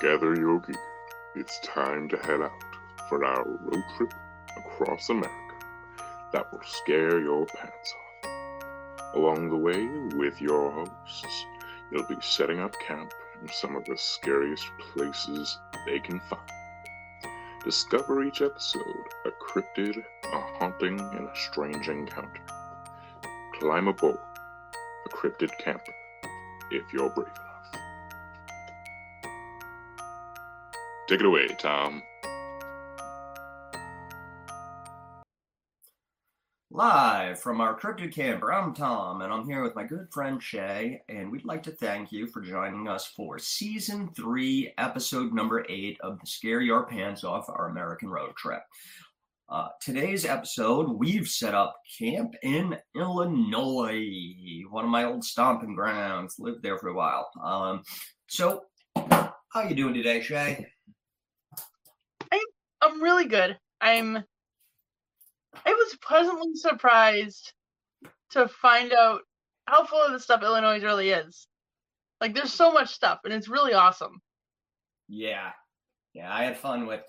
Gather your gear. It's time to head out for our road trip across America that will scare your pants off. Along the way, with your hosts, you'll be setting up camp in some of the scariest places they can find. Discover each episode a cryptid, a haunting, and a strange encounter. Climb aboard a cryptid camper if you're brave enough. Take it away, Tom. Live from our cryptid camper, I'm Tom, and I'm here with my good friend Shay, and we'd like to thank you for joining us for season three, episode number eight of the Scare Your Pants Off Our American Road Trip. Uh, today's episode, we've set up camp in Illinois, one of my old stomping grounds. Lived there for a while. Um, so, how are you doing today, Shay? I'm really good. I'm I was pleasantly surprised to find out how full of the stuff Illinois really is. Like there's so much stuff and it's really awesome. Yeah. Yeah, I had fun with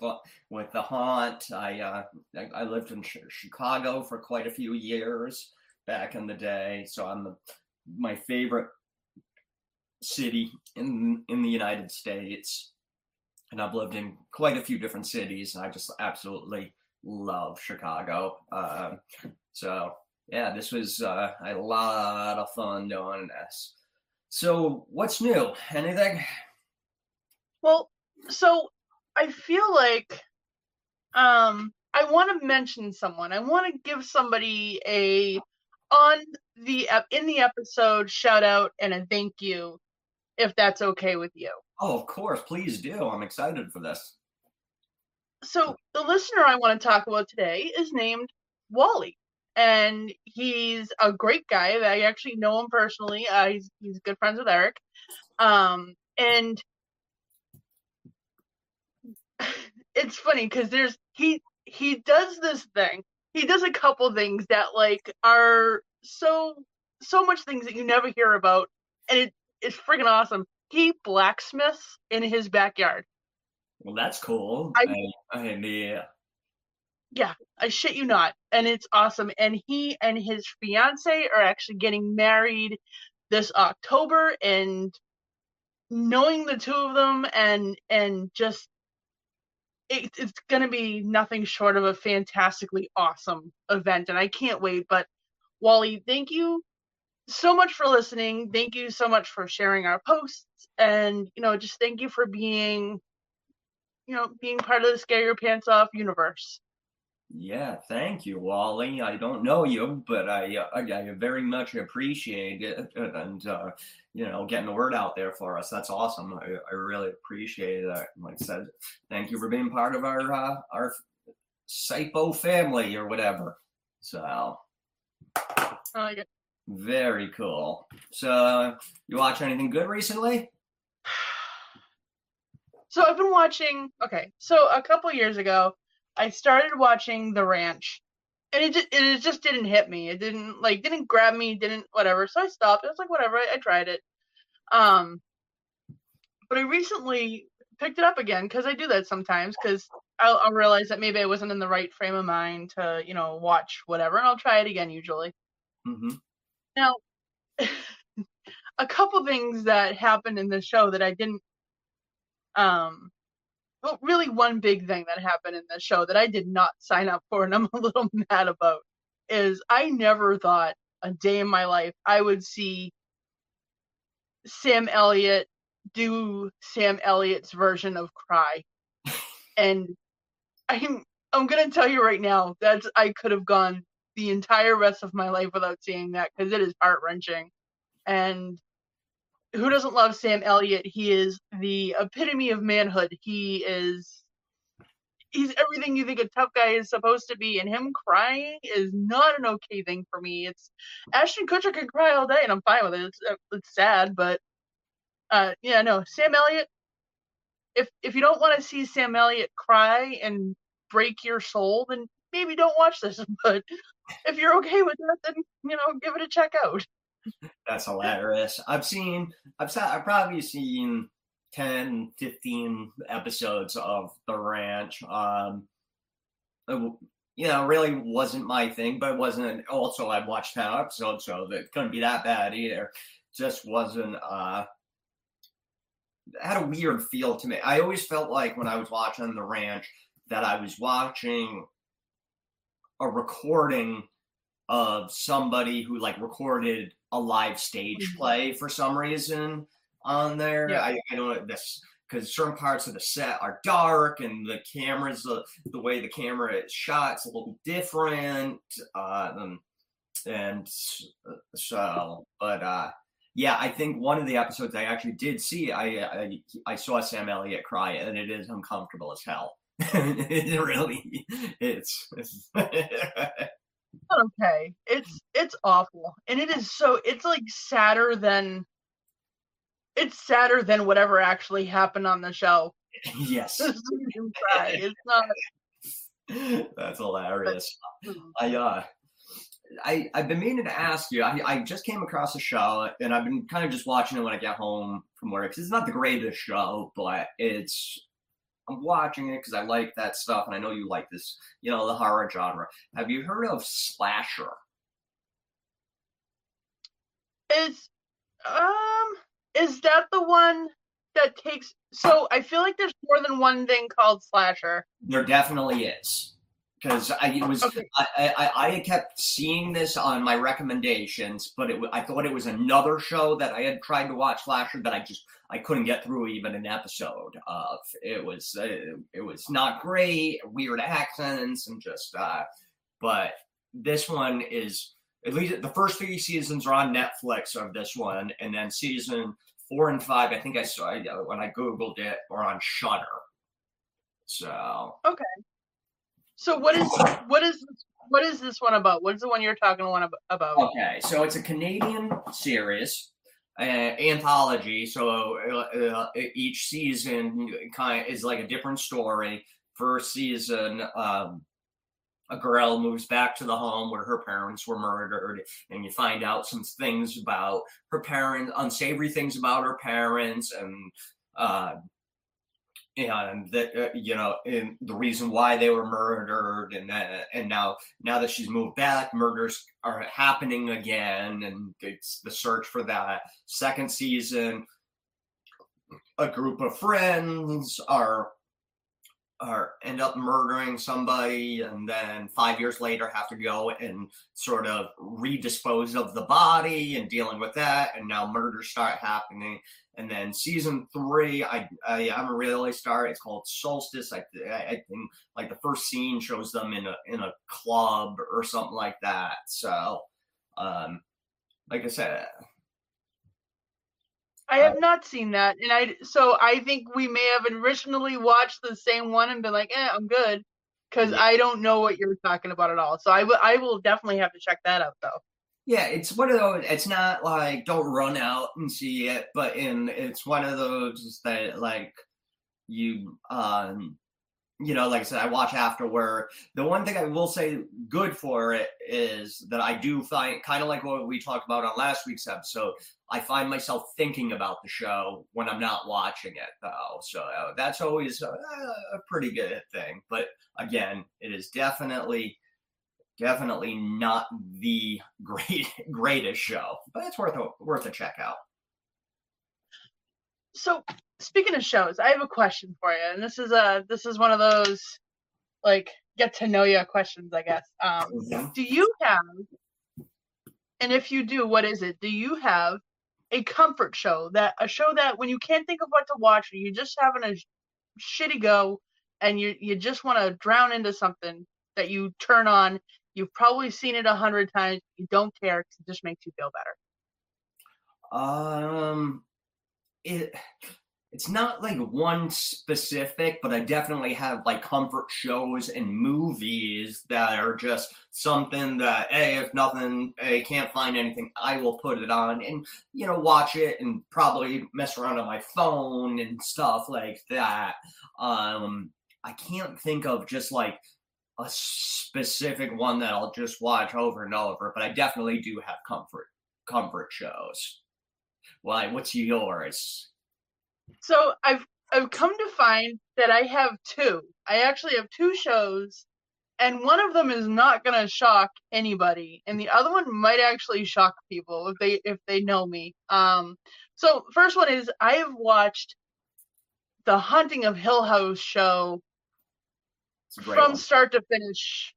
with the haunt. I uh, I, lived in Chicago for quite a few years back in the day, so I'm the, my favorite city in in the United States and I've lived in quite a few different cities. And I just absolutely love Chicago. Uh, so yeah, this was uh, a lot of fun doing this. So what's new? Anything? Well, so I feel like um, I want to mention someone. I want to give somebody a on the in the episode shout out and a thank you if that's okay with you. Oh, of course. Please do. I'm excited for this. So, the listener I want to talk about today is named Wally. And he's a great guy. I actually know him personally. Uh, he's, he's good friends with Eric. Um, and it's funny because there's he he does this thing. He does a couple things that like are so so much things that you never hear about, and it it's freaking awesome he blacksmiths in his backyard. Well, that's cool. I, I, I yeah. Yeah, I shit you not. And it's awesome. And he and his fiance are actually getting married this October and knowing the two of them and and just it, it's going to be nothing short of a fantastically awesome event and I can't wait but Wally thank you so much for listening. Thank you so much for sharing our posts. And, you know, just thank you for being, you know, being part of the Scare Your Pants Off universe. Yeah, thank you, Wally. I don't know you, but I I, I very much appreciate it, and uh, you know, getting the word out there for us. That's awesome. I, I really appreciate it. Like I said, thank you for being part of our uh, our Sipo family or whatever. So. Like it. Very cool. So, you watch anything good recently? So I've been watching. Okay, so a couple years ago, I started watching The Ranch, and it just it just didn't hit me. It didn't like didn't grab me. Didn't whatever. So I stopped. I was like, whatever. I, I tried it. Um, but I recently picked it up again because I do that sometimes because I'll, I'll realize that maybe I wasn't in the right frame of mind to you know watch whatever, and I'll try it again usually. Mm-hmm. Now, a couple things that happened in the show that I didn't um well really one big thing that happened in the show that I did not sign up for and I'm a little mad about is I never thought a day in my life I would see Sam Elliott do Sam Elliott's version of Cry. and I'm I'm gonna tell you right now that I could have gone the entire rest of my life without seeing that because it is heart wrenching. And who doesn't love Sam Elliott? He is the epitome of manhood. He is he's everything you think a tough guy is supposed to be, and him crying is not an okay thing for me. It's Ashton Kutcher can cry all day, and I'm fine with it. It's, it's sad, but uh, yeah, no, Sam Elliott. If if you don't want to see Sam Elliott cry and break your soul, then maybe don't watch this. But if you're okay with that, then you know, give it a check out. That's hilarious. I've seen, I've sat, I've probably seen 10, 15 episodes of The Ranch. Um, it, you know, really wasn't my thing, but it wasn't. Also, I watched 10 episodes, so it couldn't be that bad either. Just wasn't. Uh, had a weird feel to me. I always felt like when I was watching The Ranch that I was watching a recording of somebody who like recorded a live stage Mhm. play for some reason on there. Yeah. I, I don't know this because certain parts of the set are dark and the cameras the, the way the camera is shot is a little different. Um, and so, but uh, yeah, I think one of the episodes I actually did see, I I, I saw Sam Elliott cry, and it is uncomfortable as hell. It really, it's. okay. It's it's awful, and it is so. It's like sadder than. It's sadder than whatever actually happened on the show. yes, This made me cry. It's not. that's hilarious. I uh I I've been meaning to ask you. I, I just came across a show and I've been kind of just watching it when I get home from work. It's not the greatest show, but it's I'm watching it because I like that stuff and I know you like this, you know, the horror genre. Have you heard of slasher? Is um is that the one that takes? So I feel like there's more than one thing called slasher. There definitely is. Because I it was Okay. I, I I kept seeing this on my recommendations, but it I thought it was another show that I had tried to watch slasher that I just I couldn't get through even an episode of. It was uh, it was not great, weird accents, and just. uh But this one is at least the first three seasons are on Netflix of this one, and then season four and five, I think I saw when I googled it, are on Shudder. So So what is what is what is this one about? What is the one you're talking one about? Okay, so it's a Canadian series, uh, anthology. So uh, uh, each season kind of is like a different story. First season, um, a girl moves back to the home where her parents were murdered, and you find out some things about her parents, unsavory things about her parents, and uh, and that uh, you know, and the reason why they were murdered, and uh, and now now that she's moved back, murders are happening again, and it's the search for that. Second season, a group of friends are are end up murdering somebody, and then five years later have to go and sort of redispose of the body and dealing with that, and now murders start happening. And then season three, I I haven't really started. It's called Solstice. I I, I think like the first scene shows them in a in a club or something like that. So, um, like I said, I have not seen that, and I so I think we may have originally watched the same one and been like, "Eh, I'm good," because Yeah. I don't know what you're talking about at all. So I will I will definitely have to check that out though. Yeah, it's one of those. It's not like don't run out and see it, but in it's one of those that like you um you know, like I said, I watch afterward. The one thing I will say good for it is that I do find kind of like what we talked about on last week's episode. I find myself thinking about the show when I'm not watching it, though. So uh, that's always a, a pretty good thing. But again, it is definitely, definitely not the great greatest show, but it's worth a worth a check out. So speaking of shows, I have a question for you, and this is a this is one of those like get to know you questions, I guess. Um, Mhm. do you have, and if you do, what is it? Do you have a comfort show that a show that when you can't think of what to watch, or you just having a shitty go, and you you just want to drown into something that you turn on. You've probably seen it a hundred times. You don't care because it just makes you feel better. Um, it it's not like one specific, but I definitely have like comfort shows and movies that are just something that hey, if nothing, I can't find anything, I will put it on and you know watch it and probably mess around on my phone and stuff like that. Um, I can't think of just like a specific one that I'll just watch over and over, but I definitely do have comfort comfort shows. Why? What's yours? So I've I've come to find that I have two. I actually have two shows, and one of them is not gonna shock anybody, and the other one might actually shock people if they if they know me. Um, so first one is I have watched the Haunting of Hill House show from one. start to finish.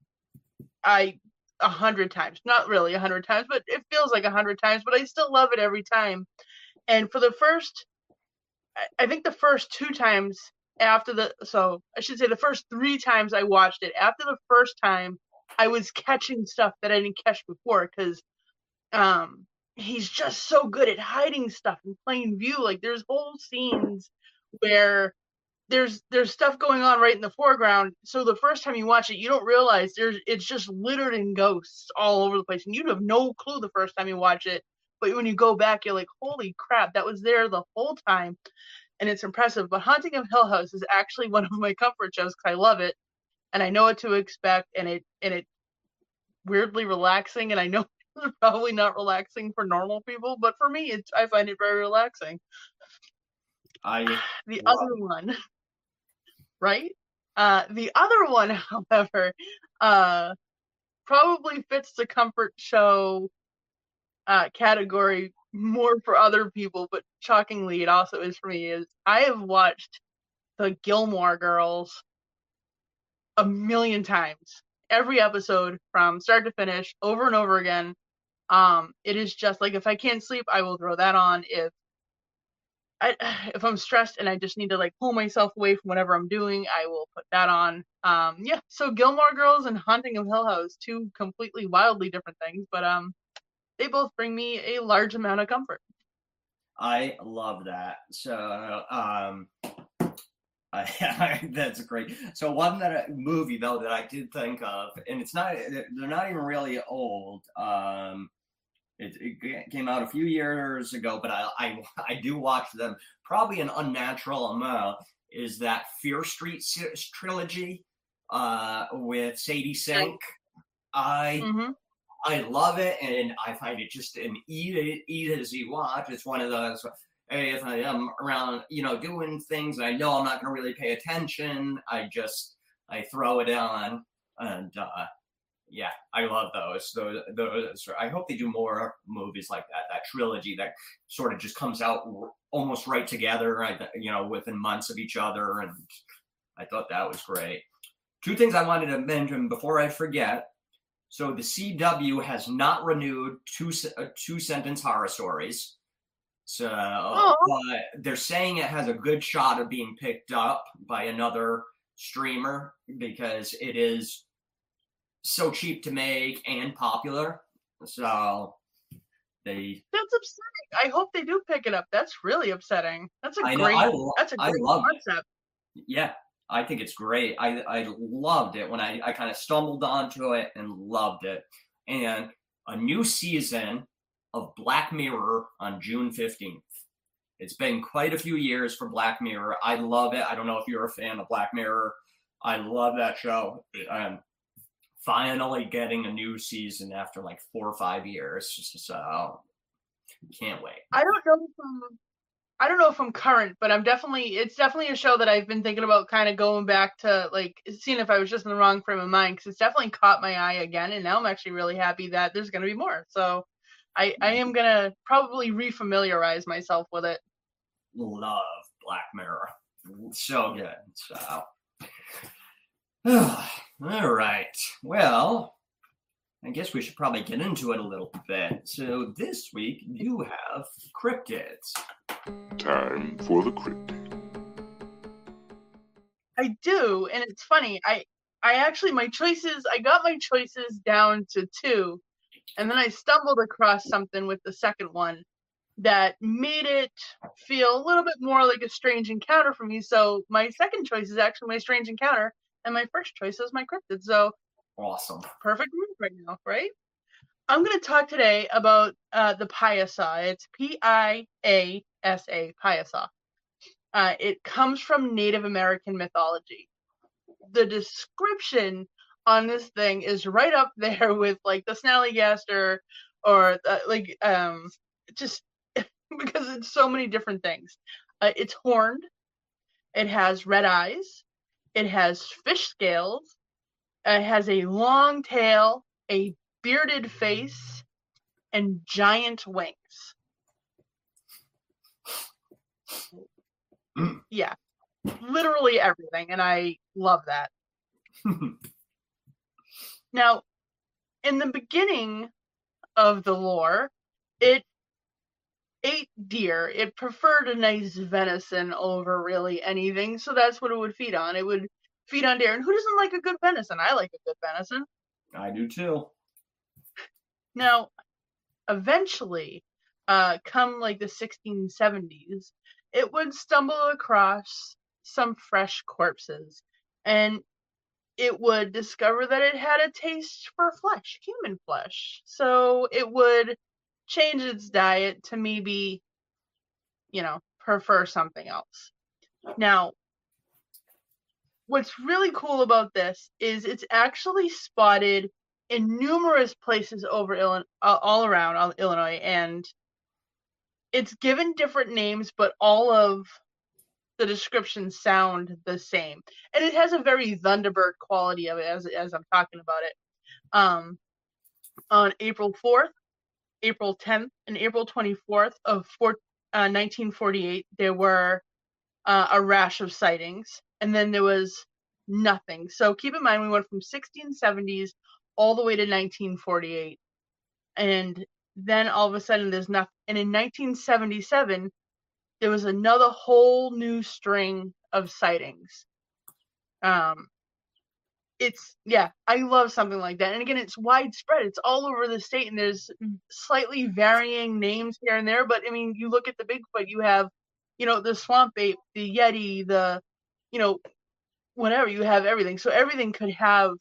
I a hundred times, not really a hundred times, but it feels like a hundred times. But I still love it every time. And for the first I think the first two times after the so I should say the first three times I watched it after the first time I was catching stuff that I didn't catch before because um he's just so good at hiding stuff in plain view like there's whole scenes where there's there's stuff going on right in the foreground so the first time you watch it you don't realize there's it's just littered in ghosts all over the place and you have no clue the first time you watch it but when you go back, you're like, holy crap, that was there the whole time. And it's impressive. But Haunting of Hill House is actually one of my comfort shows because I love it and I know what to expect and it and it weirdly relaxing and I know it's probably not relaxing for normal people, but for me it's I find it very relaxing. I The other one, right? Uh, the other one, however, uh, probably fits the comfort show uh, category more for other people, but shockingly, it also is for me. Is I have watched the Gilmore Girls a million times, every episode from start to finish, over and over again. Um, it is just like if I can't sleep, I will throw that on. If I, if I'm stressed and I just need to like pull myself away from whatever I'm doing, I will put that on. Um, yeah, so Gilmore Girls and Haunting of Hill House, two completely wildly different things, but um, they both bring me a large amount of comfort. I love that. So um I, that's great. So one that movie though that I did think of, and it's not they're not even really old. Um, it, it came out a few years ago, but I, I I do watch them probably an unnatural amount. Is that Fear Street trilogy uh, with Sadie Sink? I hmm I love it, and I find it just an easy it, eat it as you watch. It's one of those. Hey, if I am around, you know, doing things, and I know I'm not going to really pay attention. I just I throw it on, and uh, yeah, I love those. Those, those. I hope they do more movies like that. That trilogy that sort of just comes out almost right together. You know, within months of each other, and I thought that was great. Two things I wanted to mention before I forget. So the CW has not renewed two uh, two sentence horror stories. So Oh. but they're saying it has a good shot of being picked up by another streamer because it is so cheap to make and popular. So they That's upsetting. I hope they do pick it up. That's really upsetting. That's a I know great. I, lo- that's a great love it. concept. yeah i think it's great i i loved it when i i kind of stumbled onto it and loved it and a new season of black mirror on june 15th it's been quite a few years for black mirror i love it i don't know if you're a fan of black mirror i love that show i'm finally getting a new season after like four or five years just so can't wait I don't know if I'm. I don't know if I'm current, but I'm definitely. It's definitely a show that I've been thinking about, kind of going back to, like, seeing if I was just in the wrong frame of mind, because it's definitely caught my eye again, and now I'm actually really happy that there's going to be more. So, I I am gonna probably refamiliarize myself with it. love Black Mirror. So good. So, all right. Well, I guess we should probably get into it a little bit. So, this week you have cryptids. Time for the cryptid. I do, and it's funny. I I actually my choices. I got my choices down to two, and then I stumbled across something with the second one that made it feel a little bit more like a strange encounter for me. So my second choice is actually my strange encounter, and my first choice is my cryptid. So Awesome. perfect move right now, right? I'm going to talk today about uh, the Piasa. It's P I A S A, Piasa. Uh, it comes from Native American mythology. The description on this thing is right up there with like the Snallygaster or uh, like um just because it's so many different things. Uh, it's horned. It has red eyes. It has fish scales. It has a long tail, a bearded face, and giant wings. yeah, literally everything, and I love that. now, in the beginning of the lore, it ate deer. It preferred a nice venison over really anything, so that's what it would feed on. It would feed on deer. And who doesn't like a good venison? I like a good venison. I do too. Now, eventually, uh, come like the 1670s, it would stumble across some fresh corpses and it would discover that it had a taste for flesh, human flesh. So it would change its diet to maybe, you know, prefer something else. Now, what's really cool about this is it's actually spotted in numerous places over Illinois, all around Illinois, and it's given different names, but all of the descriptions sound the same, and it has a very Thunderbird quality of it as as I'm talking about it. Um, on April 4th, April 10th, and April 24th of four, uh, 1948, there were uh, a rash of sightings, and then there was nothing. So keep in mind, we went from 1670s all the way to 1948. And then all of a sudden there's nothing. And in 1977, there was another whole new string of sightings. Um, it's yeah, I love something like that. And again, it's widespread. It's all over the state, and there's mm. slightly varying names here and there. But I mean, you look at the Bigfoot, you have, you know, the swamp ape, the yeti, the, you know, whatever. You have everything. So everything could have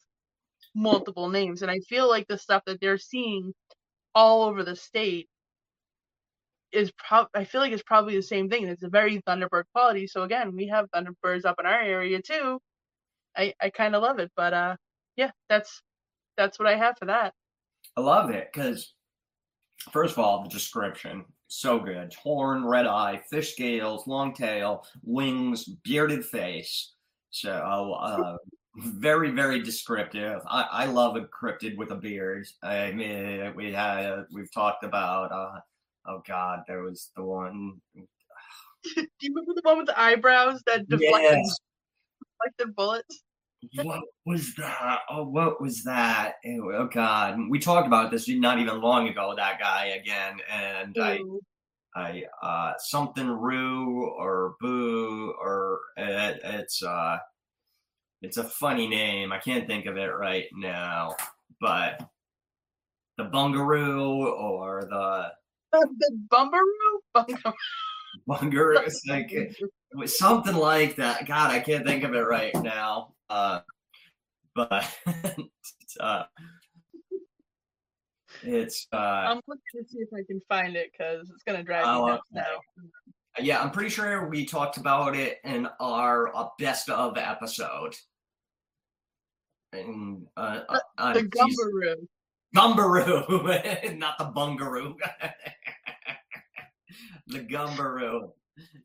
multiple names. And I feel like the stuff that they're seeing all over the state is probably I feel like it's probably the same thing. It's a very Thunderbird quality. So again, we have Thunderbirds up in our area too. I I kind of love it, but uh, yeah, that's that's what I have for that. I love it because first of all, the description so good: horn, red eye, fish scales, long tail, wings, bearded face. So uh, very very descriptive i, I love a cryptid with a beard i mean we had we've talked about uh oh god there was the one do you remember the one with the eyebrows that deflected, yes. deflected bullets what was that oh what was that oh god we talked about this not even long ago that guy again and Ooh. i i uh something rue or boo or it, it's uh it's a funny name. I can't think of it right now, but the Bungaroo or the the Bumbaroo, Bungaroo, it's like something like that. God, I can't think of it right now. Uh, but uh, it's. Uh, I'm looking to see if I can find it because it's gonna drive me oh, nuts okay. now. Yeah, I'm pretty sure we talked about it in our uh, best of episode and uh, the, uh, the Gumberoo. Gumberoo, not the Bungaroo. the Gumberoo.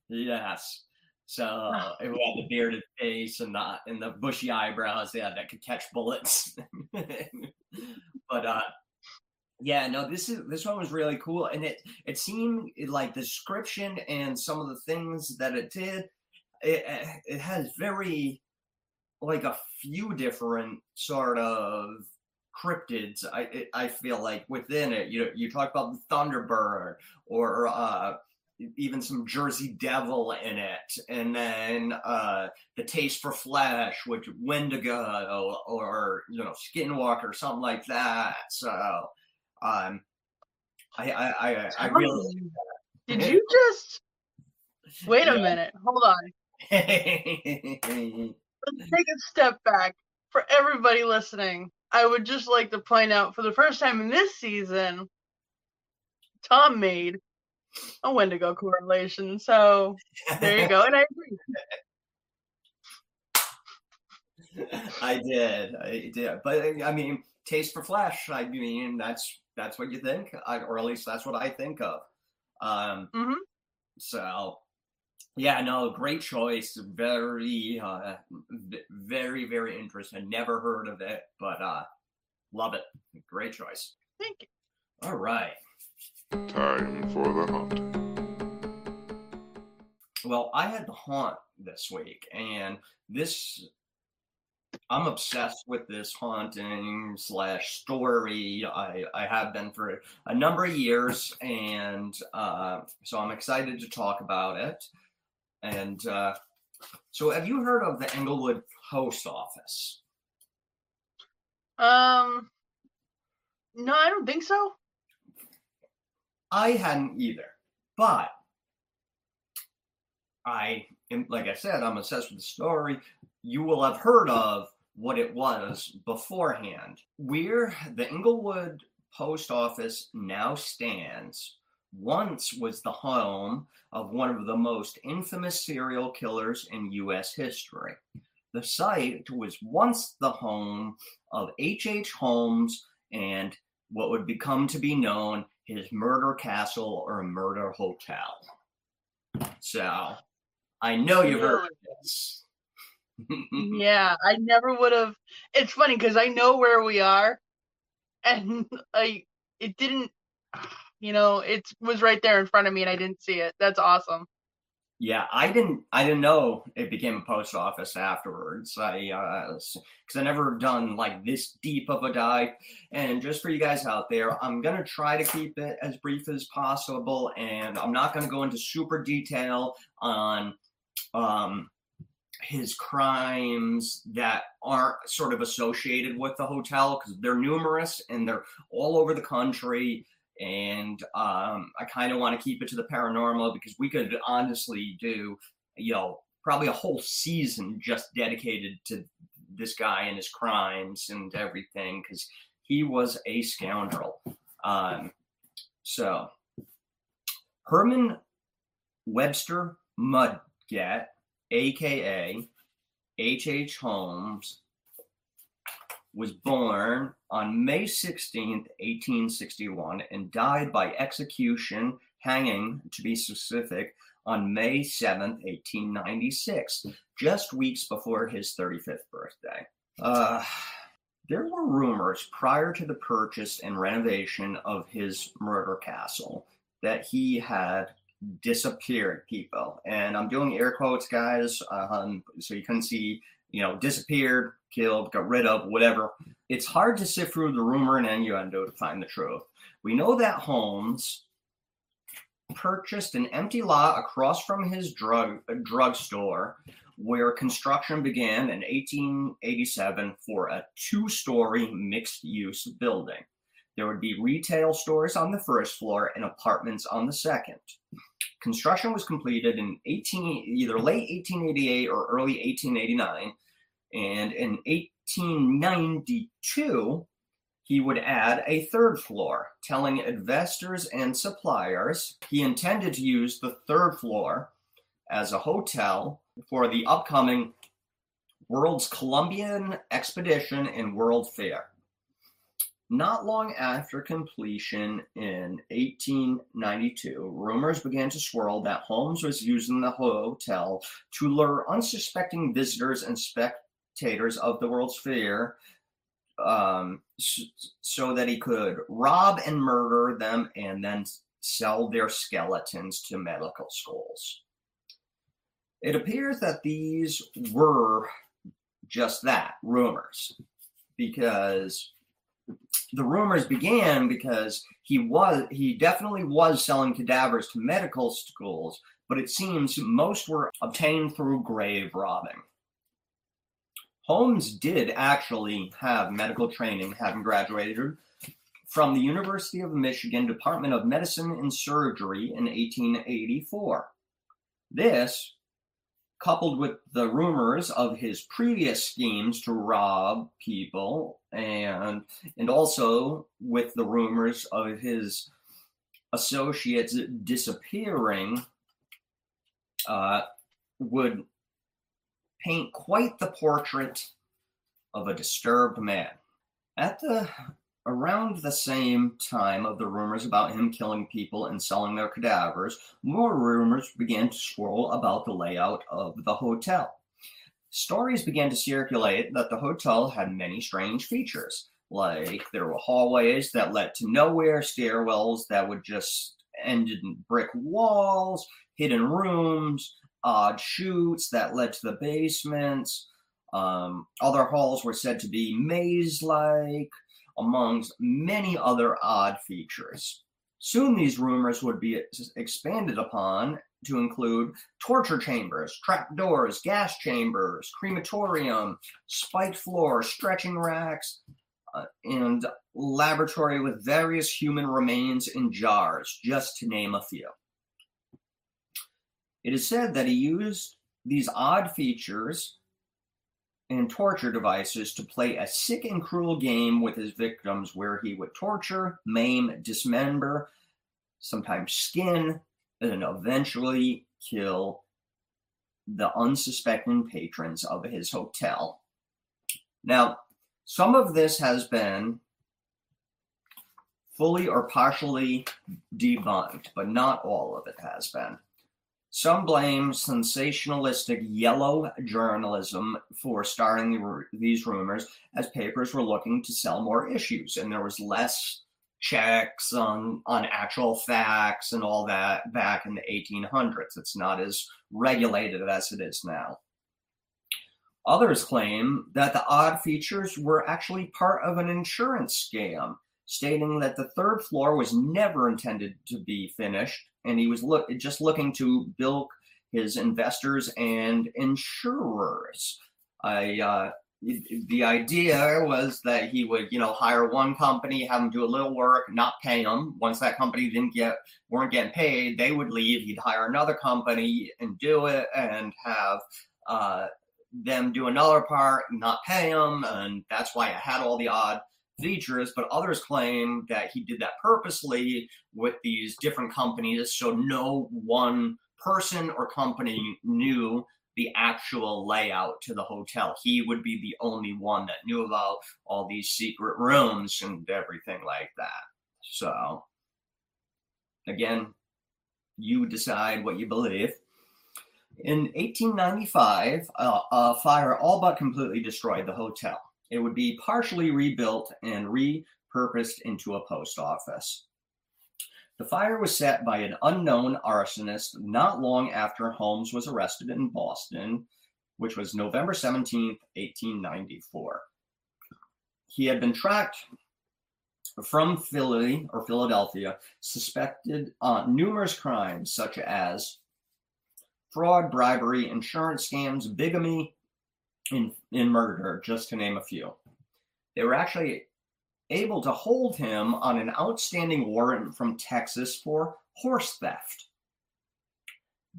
Yes. So uh, it had the bearded face and the and the bushy eyebrows, yeah, that could catch bullets. but uh yeah, no, this is this one was really cool, and it it seemed like the description and some of the things that it did, it it has very like a few different sort of cryptids. I I feel like within it, you know, you talk about the Thunderbird or uh, even some Jersey Devil in it, and then uh, the Taste for Flesh, which Wendigo or you know Skinwalker, something like that. So, um, I I I, I really. Did you just wait a minute? Hold on. let's take a step back for everybody listening. I would just like to point out for the first time in this season, Tom made a Wendigo correlation. So there you go. And I agree. I did. I did. But I mean, taste for flesh. I mean, that's that's what you think, I, or at least that's what I think of. Um, mm-hmm. So Yeah, no, great choice. Very, uh, very, very interesting. Never heard of it, but uh, love it. Great choice. Thank you. All right. Time for the haunt. Well, I had the haunt this week, and this I'm obsessed with this haunting slash story. I, I have been for a number of years, and uh, so I'm excited to talk about it. And uh, so, have you heard of the Englewood Post Office? Um, no, I don't think so. I hadn't either, but I, like I said, I'm obsessed with the story. You will have heard of what it was beforehand. Where the Englewood Post Office now stands once was the home of one of the most infamous serial killers in U.S. history. The site was once the home of H.H. H. Holmes and what would become to be known his murder castle or murder hotel. So I know you've heard this. yeah, I never would have. It's funny because I know where we are, and I it didn't. You know, it was right there in front of me, and I didn't see it. That's awesome. Yeah, I didn't. I didn't know it became a post office afterwards. I because uh, I never done like this deep of a dive. And just for you guys out there, I'm gonna try to keep it as brief as possible, and I'm not gonna go into super detail on um his crimes that aren't sort of associated with the hotel because they're numerous and they're all over the country. And um, I kind of want to keep it to the paranormal because we could honestly do, you know, probably a whole season just dedicated to this guy and his crimes and everything because he was a scoundrel. Um, so, Herman Webster Mudgett aka H.H. Holmes, was born on May 16, 1861, and died by execution, hanging to be specific, on May 7, 1896, just weeks before his 35th birthday. Uh, there were rumors prior to the purchase and renovation of his murder castle that he had disappeared people. And I'm doing air quotes, guys, um, so you can see, you know, disappeared, killed, got rid of, whatever. It's hard to sift through the rumor and innuendo to find the truth. We know that Holmes purchased an empty lot across from his drug uh, drugstore where construction began in 1887 for a two-story mixed-use building. There would be retail stores on the first floor and apartments on the second. Construction was completed in 18, either late 1888 or early 1889. And in 1892, he would add a third floor, telling investors and suppliers he intended to use the third floor as a hotel for the upcoming World's Columbian Expedition and World Fair. Not long after completion in 1892, rumors began to swirl that Holmes was using the hotel to lure unsuspecting visitors and spectators of the World's Fair um, so that he could rob and murder them and then sell their skeletons to medical schools. It appears that these were just that rumors because the rumors began because he was he definitely was selling cadavers to medical schools, but it seems most were obtained through grave robbing. Holmes did actually have medical training, having graduated from the University of Michigan Department of Medicine and Surgery in 1884. This coupled with the rumors of his previous schemes to rob people and and also with the rumors of his associates disappearing uh, would paint quite the portrait of a disturbed man. At the around the same time of the rumors about him killing people and selling their cadavers, more rumors began to swirl about the layout of the hotel. Stories began to circulate that the hotel had many strange features, like there were hallways that led to nowhere, stairwells that would just end in brick walls, hidden rooms, odd chutes that led to the basements. Um, other halls were said to be maze like, amongst many other odd features. Soon these rumors would be expanded upon to include torture chambers, trap doors, gas chambers, crematorium, spiked floor, stretching racks, uh, and laboratory with various human remains in jars, just to name a few. It is said that he used these odd features and torture devices to play a sick and cruel game with his victims where he would torture, maim, dismember, sometimes skin, and eventually kill the unsuspecting patrons of his hotel. Now, some of this has been fully or partially debunked, but not all of it has been. Some blame sensationalistic yellow journalism for starting these rumors as papers were looking to sell more issues and there was less checks on on actual facts and all that back in the 1800s it's not as regulated as it is now. Others claim that the odd features were actually part of an insurance scam stating that the third floor was never intended to be finished and he was look just looking to bilk his investors and insurers. I uh, the idea was that he would, you know, hire one company, have them do a little work, not pay them. Once that company didn't get weren't getting paid, they would leave. He'd hire another company and do it, and have uh, them do another part, not pay them, and that's why it had all the odd features, but others claim that he did that purposely with these different companies so no one person or company knew the actual layout to the hotel. He would be the only one that knew about all these secret rooms and everything like that. So, again, you decide what you believe. In 1895, uh, a fire all but completely destroyed the hotel. It would be partially rebuilt and repurposed into a post office. The fire was set by an unknown arsonist not long after Holmes was arrested in Boston, which was November 17, 1894. He had been tracked from Philly or Philadelphia, suspected on numerous crimes such as fraud, bribery, insurance scams, bigamy, in, in murder, just to name a few. They were actually able to hold him on an outstanding warrant from Texas for horse theft.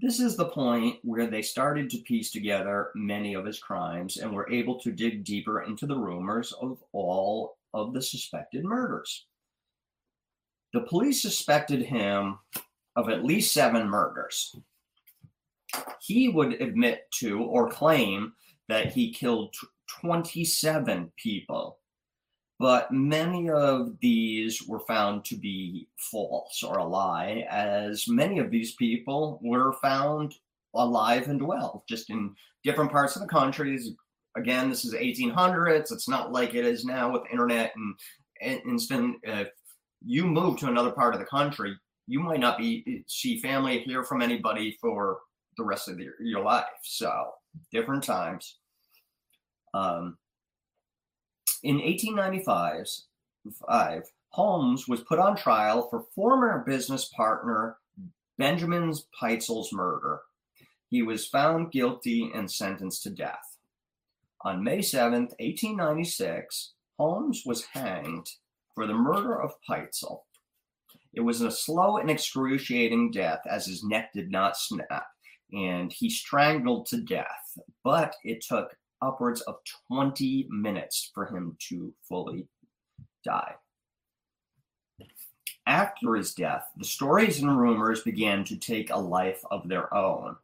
This is the point where they started to piece together many of his crimes and were able to dig deeper into the rumors of all of the suspected murders. The police suspected him of at least seven murders. He would admit to or claim that he killed 27 people. But many of these were found to be false or a lie, as many of these people were found alive and well, just in different parts of the country. Again, this is 1800s. It's not like it is now with internet and, instant. If you move to another part of the country, you might not be see family, hear from anybody for the rest of your, your life. So different times. Um, in 1895, Holmes was put on trial for former business partner Benjamin Pitezel's murder. He was found guilty and sentenced to death. On May 7, 1896, Holmes was hanged for the murder of Pitezel. It was a slow and excruciating death as his neck did not snap and he strangled to death, but it took upwards of 20 minutes for him to fully die. After his death, the stories and rumors began to take a life of their own.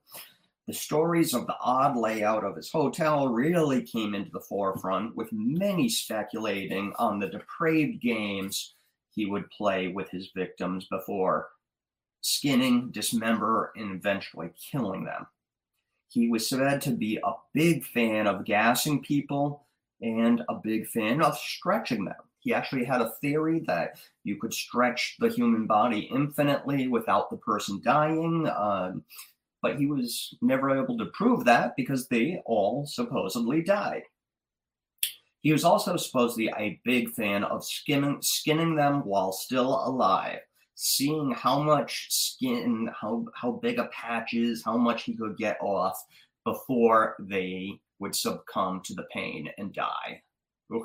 the stories of the odd layout of his hotel really came into the forefront, with many speculating on the depraved games he would play with his victims before skinning, dismember, and eventually killing them. He was said to be a big fan of gassing people and a big fan of stretching them. He actually had a theory that you could stretch the human body infinitely without the person dying. Um, but he was never able to prove that because they all supposedly died. He was also supposedly a big fan of skinning, skinning them while still alive, seeing how much skin, how, how big a patch is, how much he could get off before they would succumb to the pain and die. Ugh,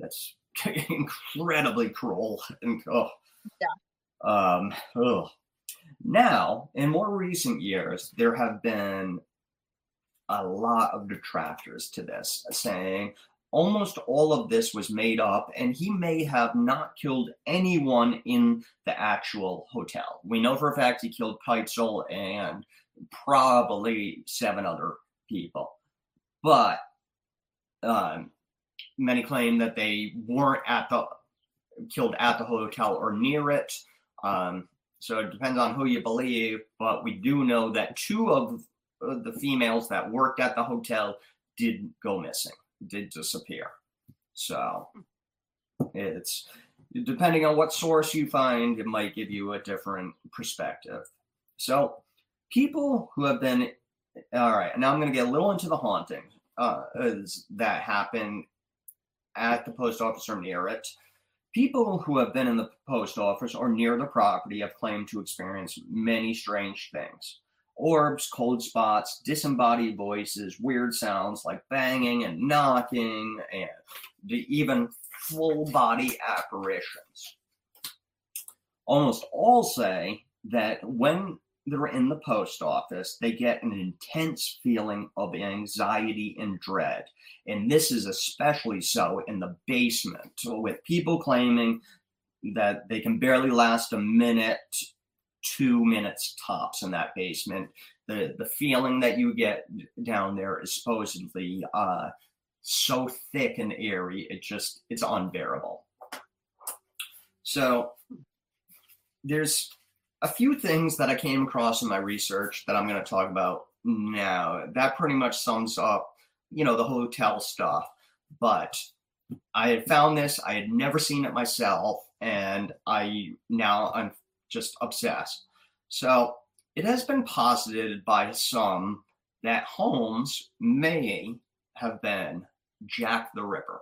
that's incredibly cruel. And, oh. Yeah. Um, ugh. Now, in more recent years, there have been a lot of detractors to this, saying almost all of this was made up and he may have not killed anyone in the actual hotel. We know for a fact he killed Pitezel and probably seven other people. But um, many claim that they weren't at the killed at the hotel or near it. Um, so it depends on who you believe, but we do know that two of the females that worked at the hotel did go missing, did disappear. So it's depending on what source you find, it might give you a different perspective. So people who have been all right, now I'm going to get a little into the haunting uh, that happened at the post office or near it. People who have been in the post office or near the property have claimed to experience many strange things orbs, cold spots, disembodied voices, weird sounds like banging and knocking, and even full body apparitions. Almost all say that when they're in the post office, they get an intense feeling of anxiety and dread. And this is especially so in the basement, with people claiming that they can barely last a minute, two minutes tops in that basement. The, the feeling that you get down there is supposedly uh, so thick and airy, it just, it's unbearable. So there's a few things that I came across in my research that I'm going to talk about now. That pretty much sums up, you know, the hotel stuff. But I had found this, I had never seen it myself, and I now I'm just obsessed. So it has been posited by some that Holmes may have been Jack the Ripper.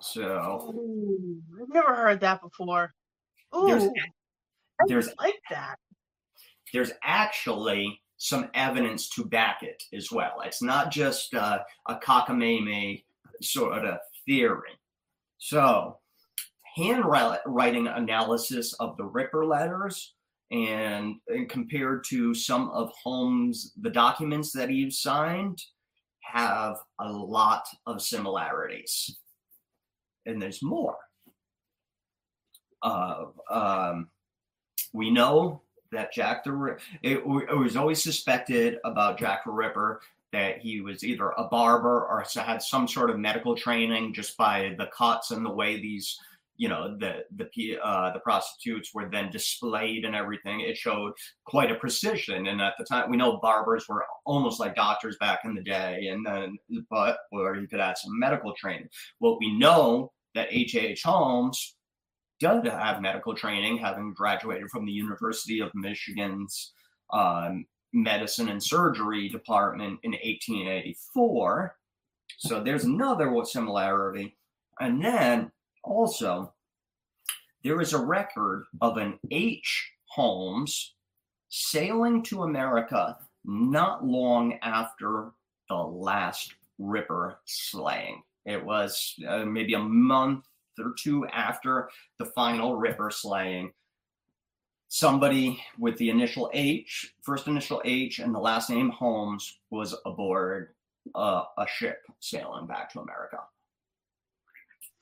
So Ooh, I've never heard that before. there's Ooh, I there's like that. there's actually some evidence to back it as well. It's not just uh, a cockamamie sort of theory. So, handwriting analysis of the Ripper letters and, and compared to some of Holmes' the documents that he signed have a lot of similarities. And there's more. Uh, um, we know that Jack the Ripper, it, it, was always suspected about Jack the Ripper that he was either a barber or had some sort of medical training just by the cuts and the way these, you know, the the uh, the prostitutes were then displayed and everything. It showed quite a precision. And at the time, we know barbers were almost like doctors back in the day, and then but where you could add some medical training. What we know that H. H. Holmes does have medical training, having graduated from the University of Michigan's um, medicine and surgery department in 1884. So there's another similarity. And then also, there is a record of an H. Holmes sailing to America not long after the last Ripper slaying. It was uh, maybe a month or two after the final Ripper slaying. Somebody with the initial H, first initial H, and the last name Holmes was aboard uh, a ship sailing back to America.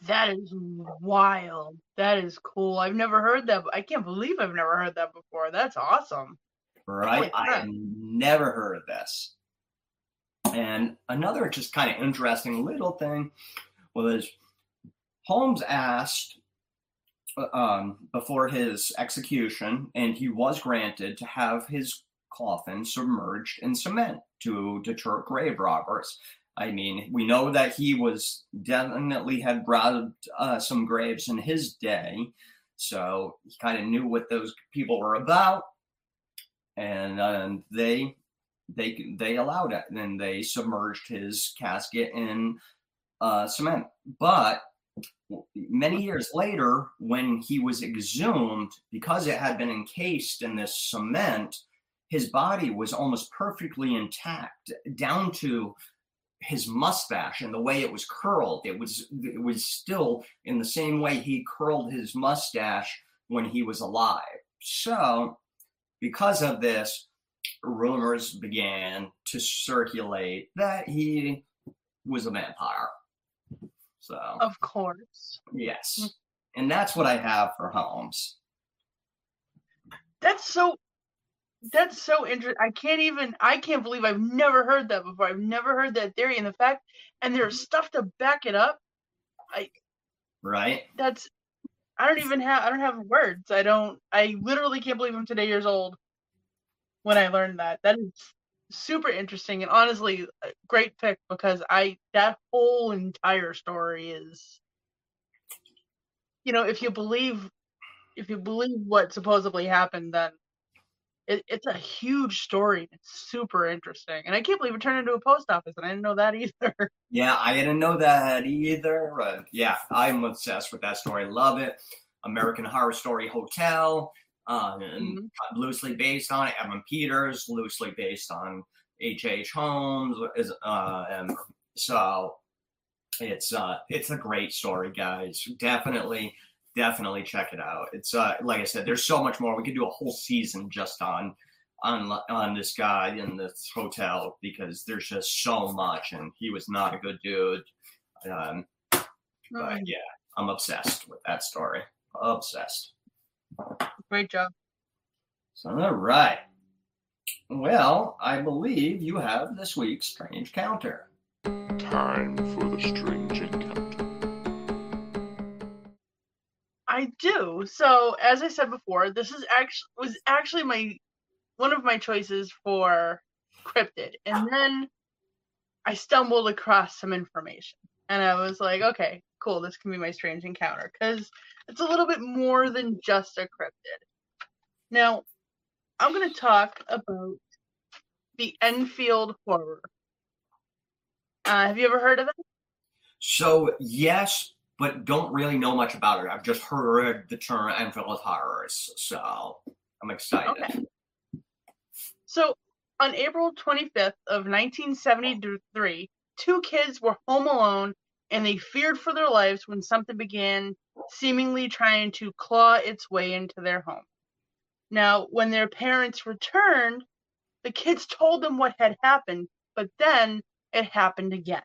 That is wild. That is cool. I've never heard that. I can't believe I've never heard that before. That's awesome. right? I crap. had never heard of this. And another just kind of interesting little thing was Holmes asked uh, um, before his execution, and he was granted to have his coffin submerged in cement to deter grave robbers. I mean, we know that he was definitely had robbed uh, some graves in his day, so he kind of knew what those people were about, and um, they they they allowed it, and then they submerged his casket in uh, cement. But many years later, when he was exhumed, because it had been encased in this cement, his body was almost perfectly intact, down to his mustache and the way it was curled. It was it was still in the same way he curled his mustache when he was alive. So, because of this, rumors began to circulate that he was a vampire. So, Of course. yes. And that's what I have for Holmes. That's so that's so interesting. I can't even I can't believe I've never heard that before. I've never heard that theory and the fact and there's mm-hmm. stuff to back it up. Right? That's I don't even have I don't have words. I don't I literally can't believe I'm today years old when I learned that. That is super interesting and honestly a great pick because I that whole entire story is you know, if you believe if you believe what supposedly happened then it, it's a huge story. It's super interesting. And I can't believe it turned into a post office and I didn't know that either. Yeah, I didn't know that either. But yeah, I'm obsessed with that story. Love it. American Horror Story Hotel, um, Mhm. loosely based on Evan Peters, loosely based on H. H. Holmes. Is uh, and so it's uh, it's a great story, guys. Definitely, definitely check it out. It's uh, like I said, there's so much more. We could do a whole season just on on on this guy in this hotel because there's just so much, and he was not a good dude. Um, but yeah, I'm obsessed with that story. Obsessed. Great job. So, all right. Well, I believe you have this week's strange counter. Time for the strange encounter. I do. So as I said before, this is actually was actually my one of my choices for cryptid. And then I stumbled across some information. And I was like, okay, cool, this can be my strange encounter. Because it's a little bit more than just a cryptid. Now, I'm gonna talk about the Enfield horror. Uh, have you ever heard of it? So, yes, but don't really know much about it. I've just heard the term Enfield horrors, so I'm excited. Okay. So, on April 25th of 1973, two kids were home alone and they feared for their lives when something began seemingly trying to claw its way into their home. Now, when their parents returned, the kids told them what had happened, but then it happened again.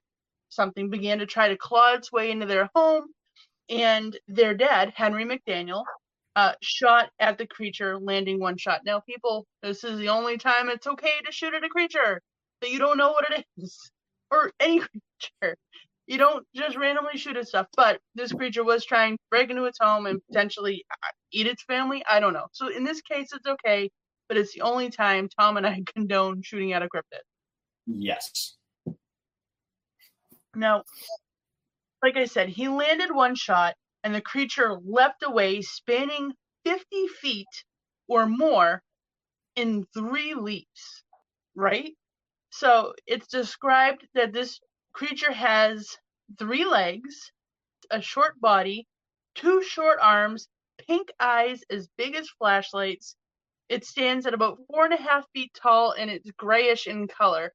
Something began to try to claw its way into their home, and their dad, Henry McDaniel, uh, shot at the creature, landing one shot. Now, people, this is the only time it's okay to shoot at a creature that you don't know what it is, or any creature. You don't just randomly shoot at stuff. But this creature was trying to break into its home and potentially uh, eat its family. I don't know. So in this case, it's okay, but it's the only time Tom and I condone shooting at a cryptid. Yes. Now, like I said, he landed one shot and the creature leapt away, spanning 50 feet or more in three leaps, right? So it's described that this creature has three legs, a short body, two short arms, pink eyes as big as flashlights. It stands at about four and a half feet tall and it's grayish in color.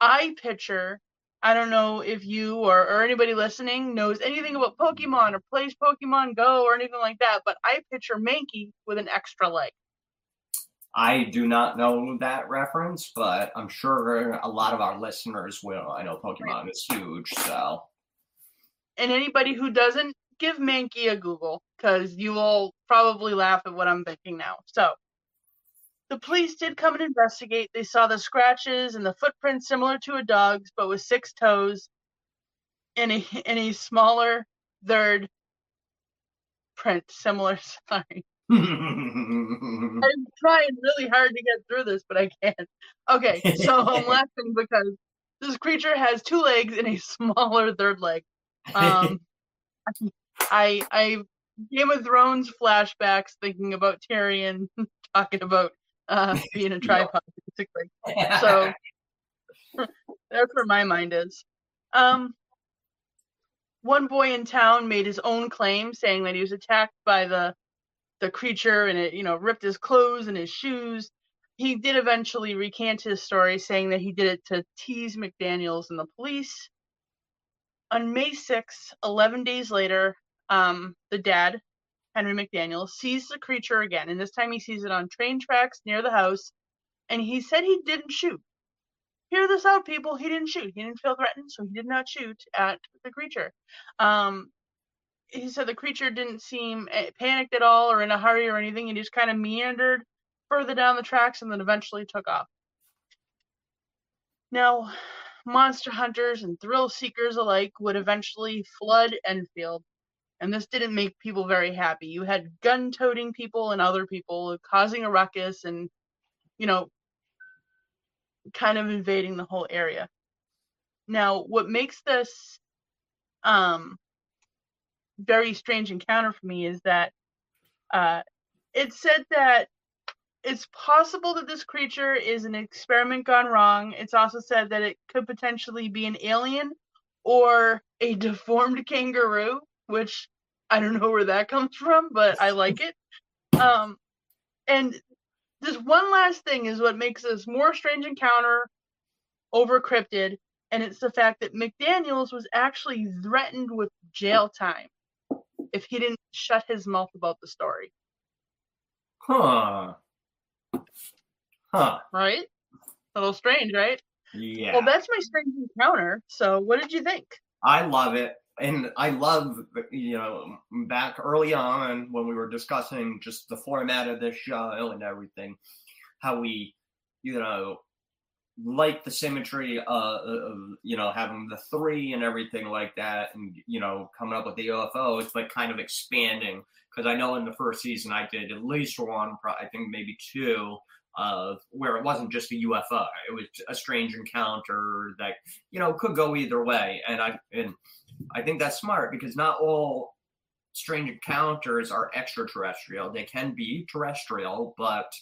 I picture I don't know if you or, or anybody listening knows anything about Pokemon or plays Pokemon Go or anything like that, but I picture Mankey with an extra leg. I do not know that reference, but I'm sure a lot of our listeners will. I know Pokemon is huge, so And anybody who doesn't, give Mankey a Google because you will probably laugh at what I'm thinking now. So, the police did come and investigate. They saw the scratches and the footprints similar to a dog's, but with six toes and a, and a smaller third print, similar. Sorry. I'm trying really hard to get through this, but I can't. Okay, so I'm laughing because this creature has two legs and a smaller third leg. Um, I I Game of Thrones flashbacks thinking about Tyrion talking about uh, being a tripod, basically. So that's where my mind is. Um, one boy in town made his own claim, saying that he was attacked by the the creature and it, you know, ripped his clothes and his shoes. He did eventually recant his story, saying that he did it to tease McDaniels and the police. On May 6, 11 days later, um, the dad, Henry McDaniel, sees the creature again, and this time he sees it on train tracks near the house, and he said he didn't shoot. Hear this out, people. He didn't shoot. He didn't feel threatened, so he did not shoot at the creature. Um, he said the creature didn't seem eh, panicked at all or in a hurry or anything. He just kind of meandered further down the tracks and then eventually took off. Now, monster hunters and thrill seekers alike would eventually flood Enfield, and this didn't make people very happy. You had gun toting people and other people causing a ruckus and, you know, kind of invading the whole area. Now, what makes this um, very strange encounter for me is that uh, it said that it's possible that this creature is an experiment gone wrong. It's also said that it could potentially be an alien or a deformed kangaroo, which I don't know where that comes from, but I like it. Um, and this one last thing is what makes this more strange encounter over cryptid, and it's the fact that McDaniels was actually threatened with jail time if he didn't shut his mouth about the story. Huh. Huh. Right? A little strange, right? Yeah. Well, that's my strange encounter. So, what did you think? I love it. And I love, you know, back early on when we were discussing just the format of this show and everything, how we, you know, like the symmetry uh, of, you know, having the three and everything like that, and, you know, coming up with the UFO, it's like kind of expanding. Because I know in the first season I did at least one, I think maybe two, of where it wasn't just a UFO. It was a strange encounter that you know could go either way, and I and I think that's smart because not all strange encounters are extraterrestrial. They can be terrestrial, but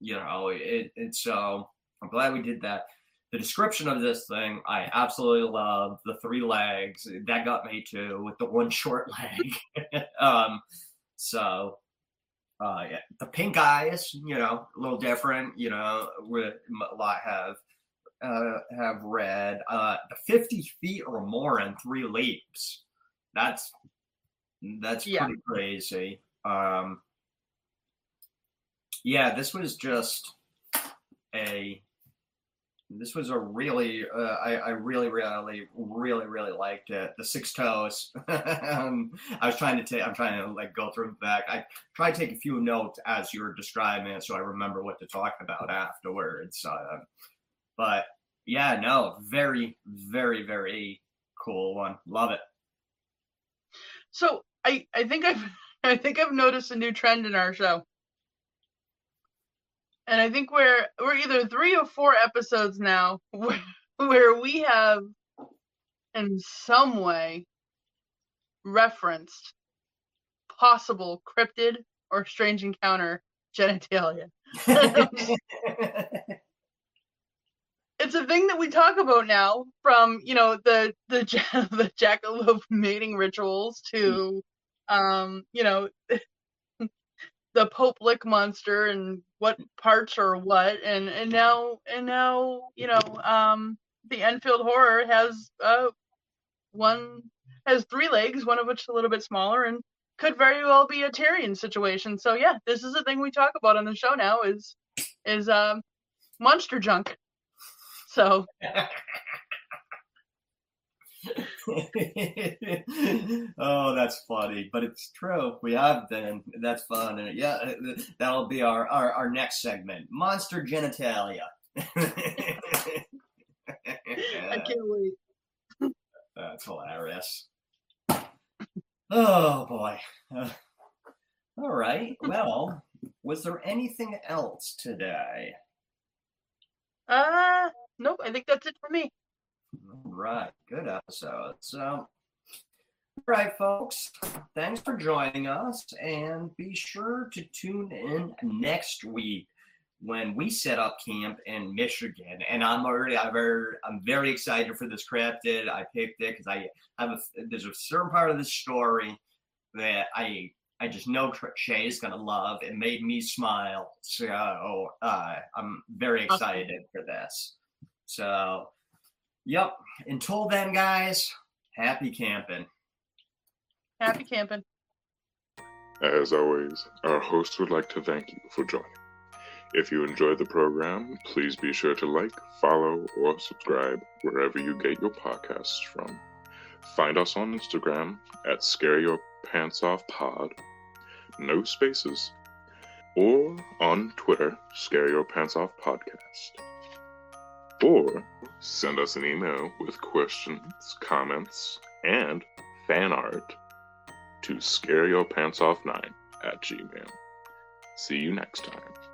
you know it. It's so I'm glad we did that. The description of this thing, I absolutely love. The three legs that got me too, with the one short leg. um, so uh, yeah, the pink eyes, you know, a little different. You know, with a lot have uh, have read Uh, the fifty feet or more in three leaps. That's that's Yeah. pretty crazy. Um, yeah, this was just a this was a really uh, I, I really really really really liked it the six toes um, i was trying to take i'm trying to like go through the back i try to take a few notes as you were describing it so i remember what to talk about afterwards uh, but yeah no very very very cool one love it So, I I think I've I think I've noticed a new trend in our show. And I think we're we're either 3 or 4 episodes now where, where we have in some way referenced possible cryptid or strange encounter genitalia. it's a thing that we talk about now from you know the the the jackalope mating rituals to um you know the pope lick monster and what parts are what and and now and now you know um the enfield horror has uh one has three legs one of which is a little bit smaller and could very well be a Tyrion situation. So yeah this is a thing we talk about on the show now is is um monster junk so oh, that's funny, but it's true. We have been. That's fun. And yeah, uh, that'll be our, our, our next segment Monster Genitalia. I can't wait. That's hilarious. Oh, boy. Uh, all right. Well, was there anything else today? Uh, nope. I think that's it for me. All right, good episode. So, all right, folks, thanks for joining us, and be sure to tune in next week when we set up camp in Michigan. And I'm already, I'm very, I'm very excited for this cryptid. I picked it because I have a, there's a certain part of the story that I I just know Shay is gonna love. It made me smile, so uh, I'm very excited for this. So Yep. Until then, guys, happy camping. Happy camping. As always, our host would like to thank you for joining. If you enjoyed the program, please be sure to like, follow, or subscribe wherever you get your podcasts from. Find us on Instagram at Scare Your Pants Off Pod, no spaces, or on Twitter, Scare Your Pants Off Podcast or send us an email with questions, comments, and fan art to scareyourpantsoff9 at gmail. See you next time.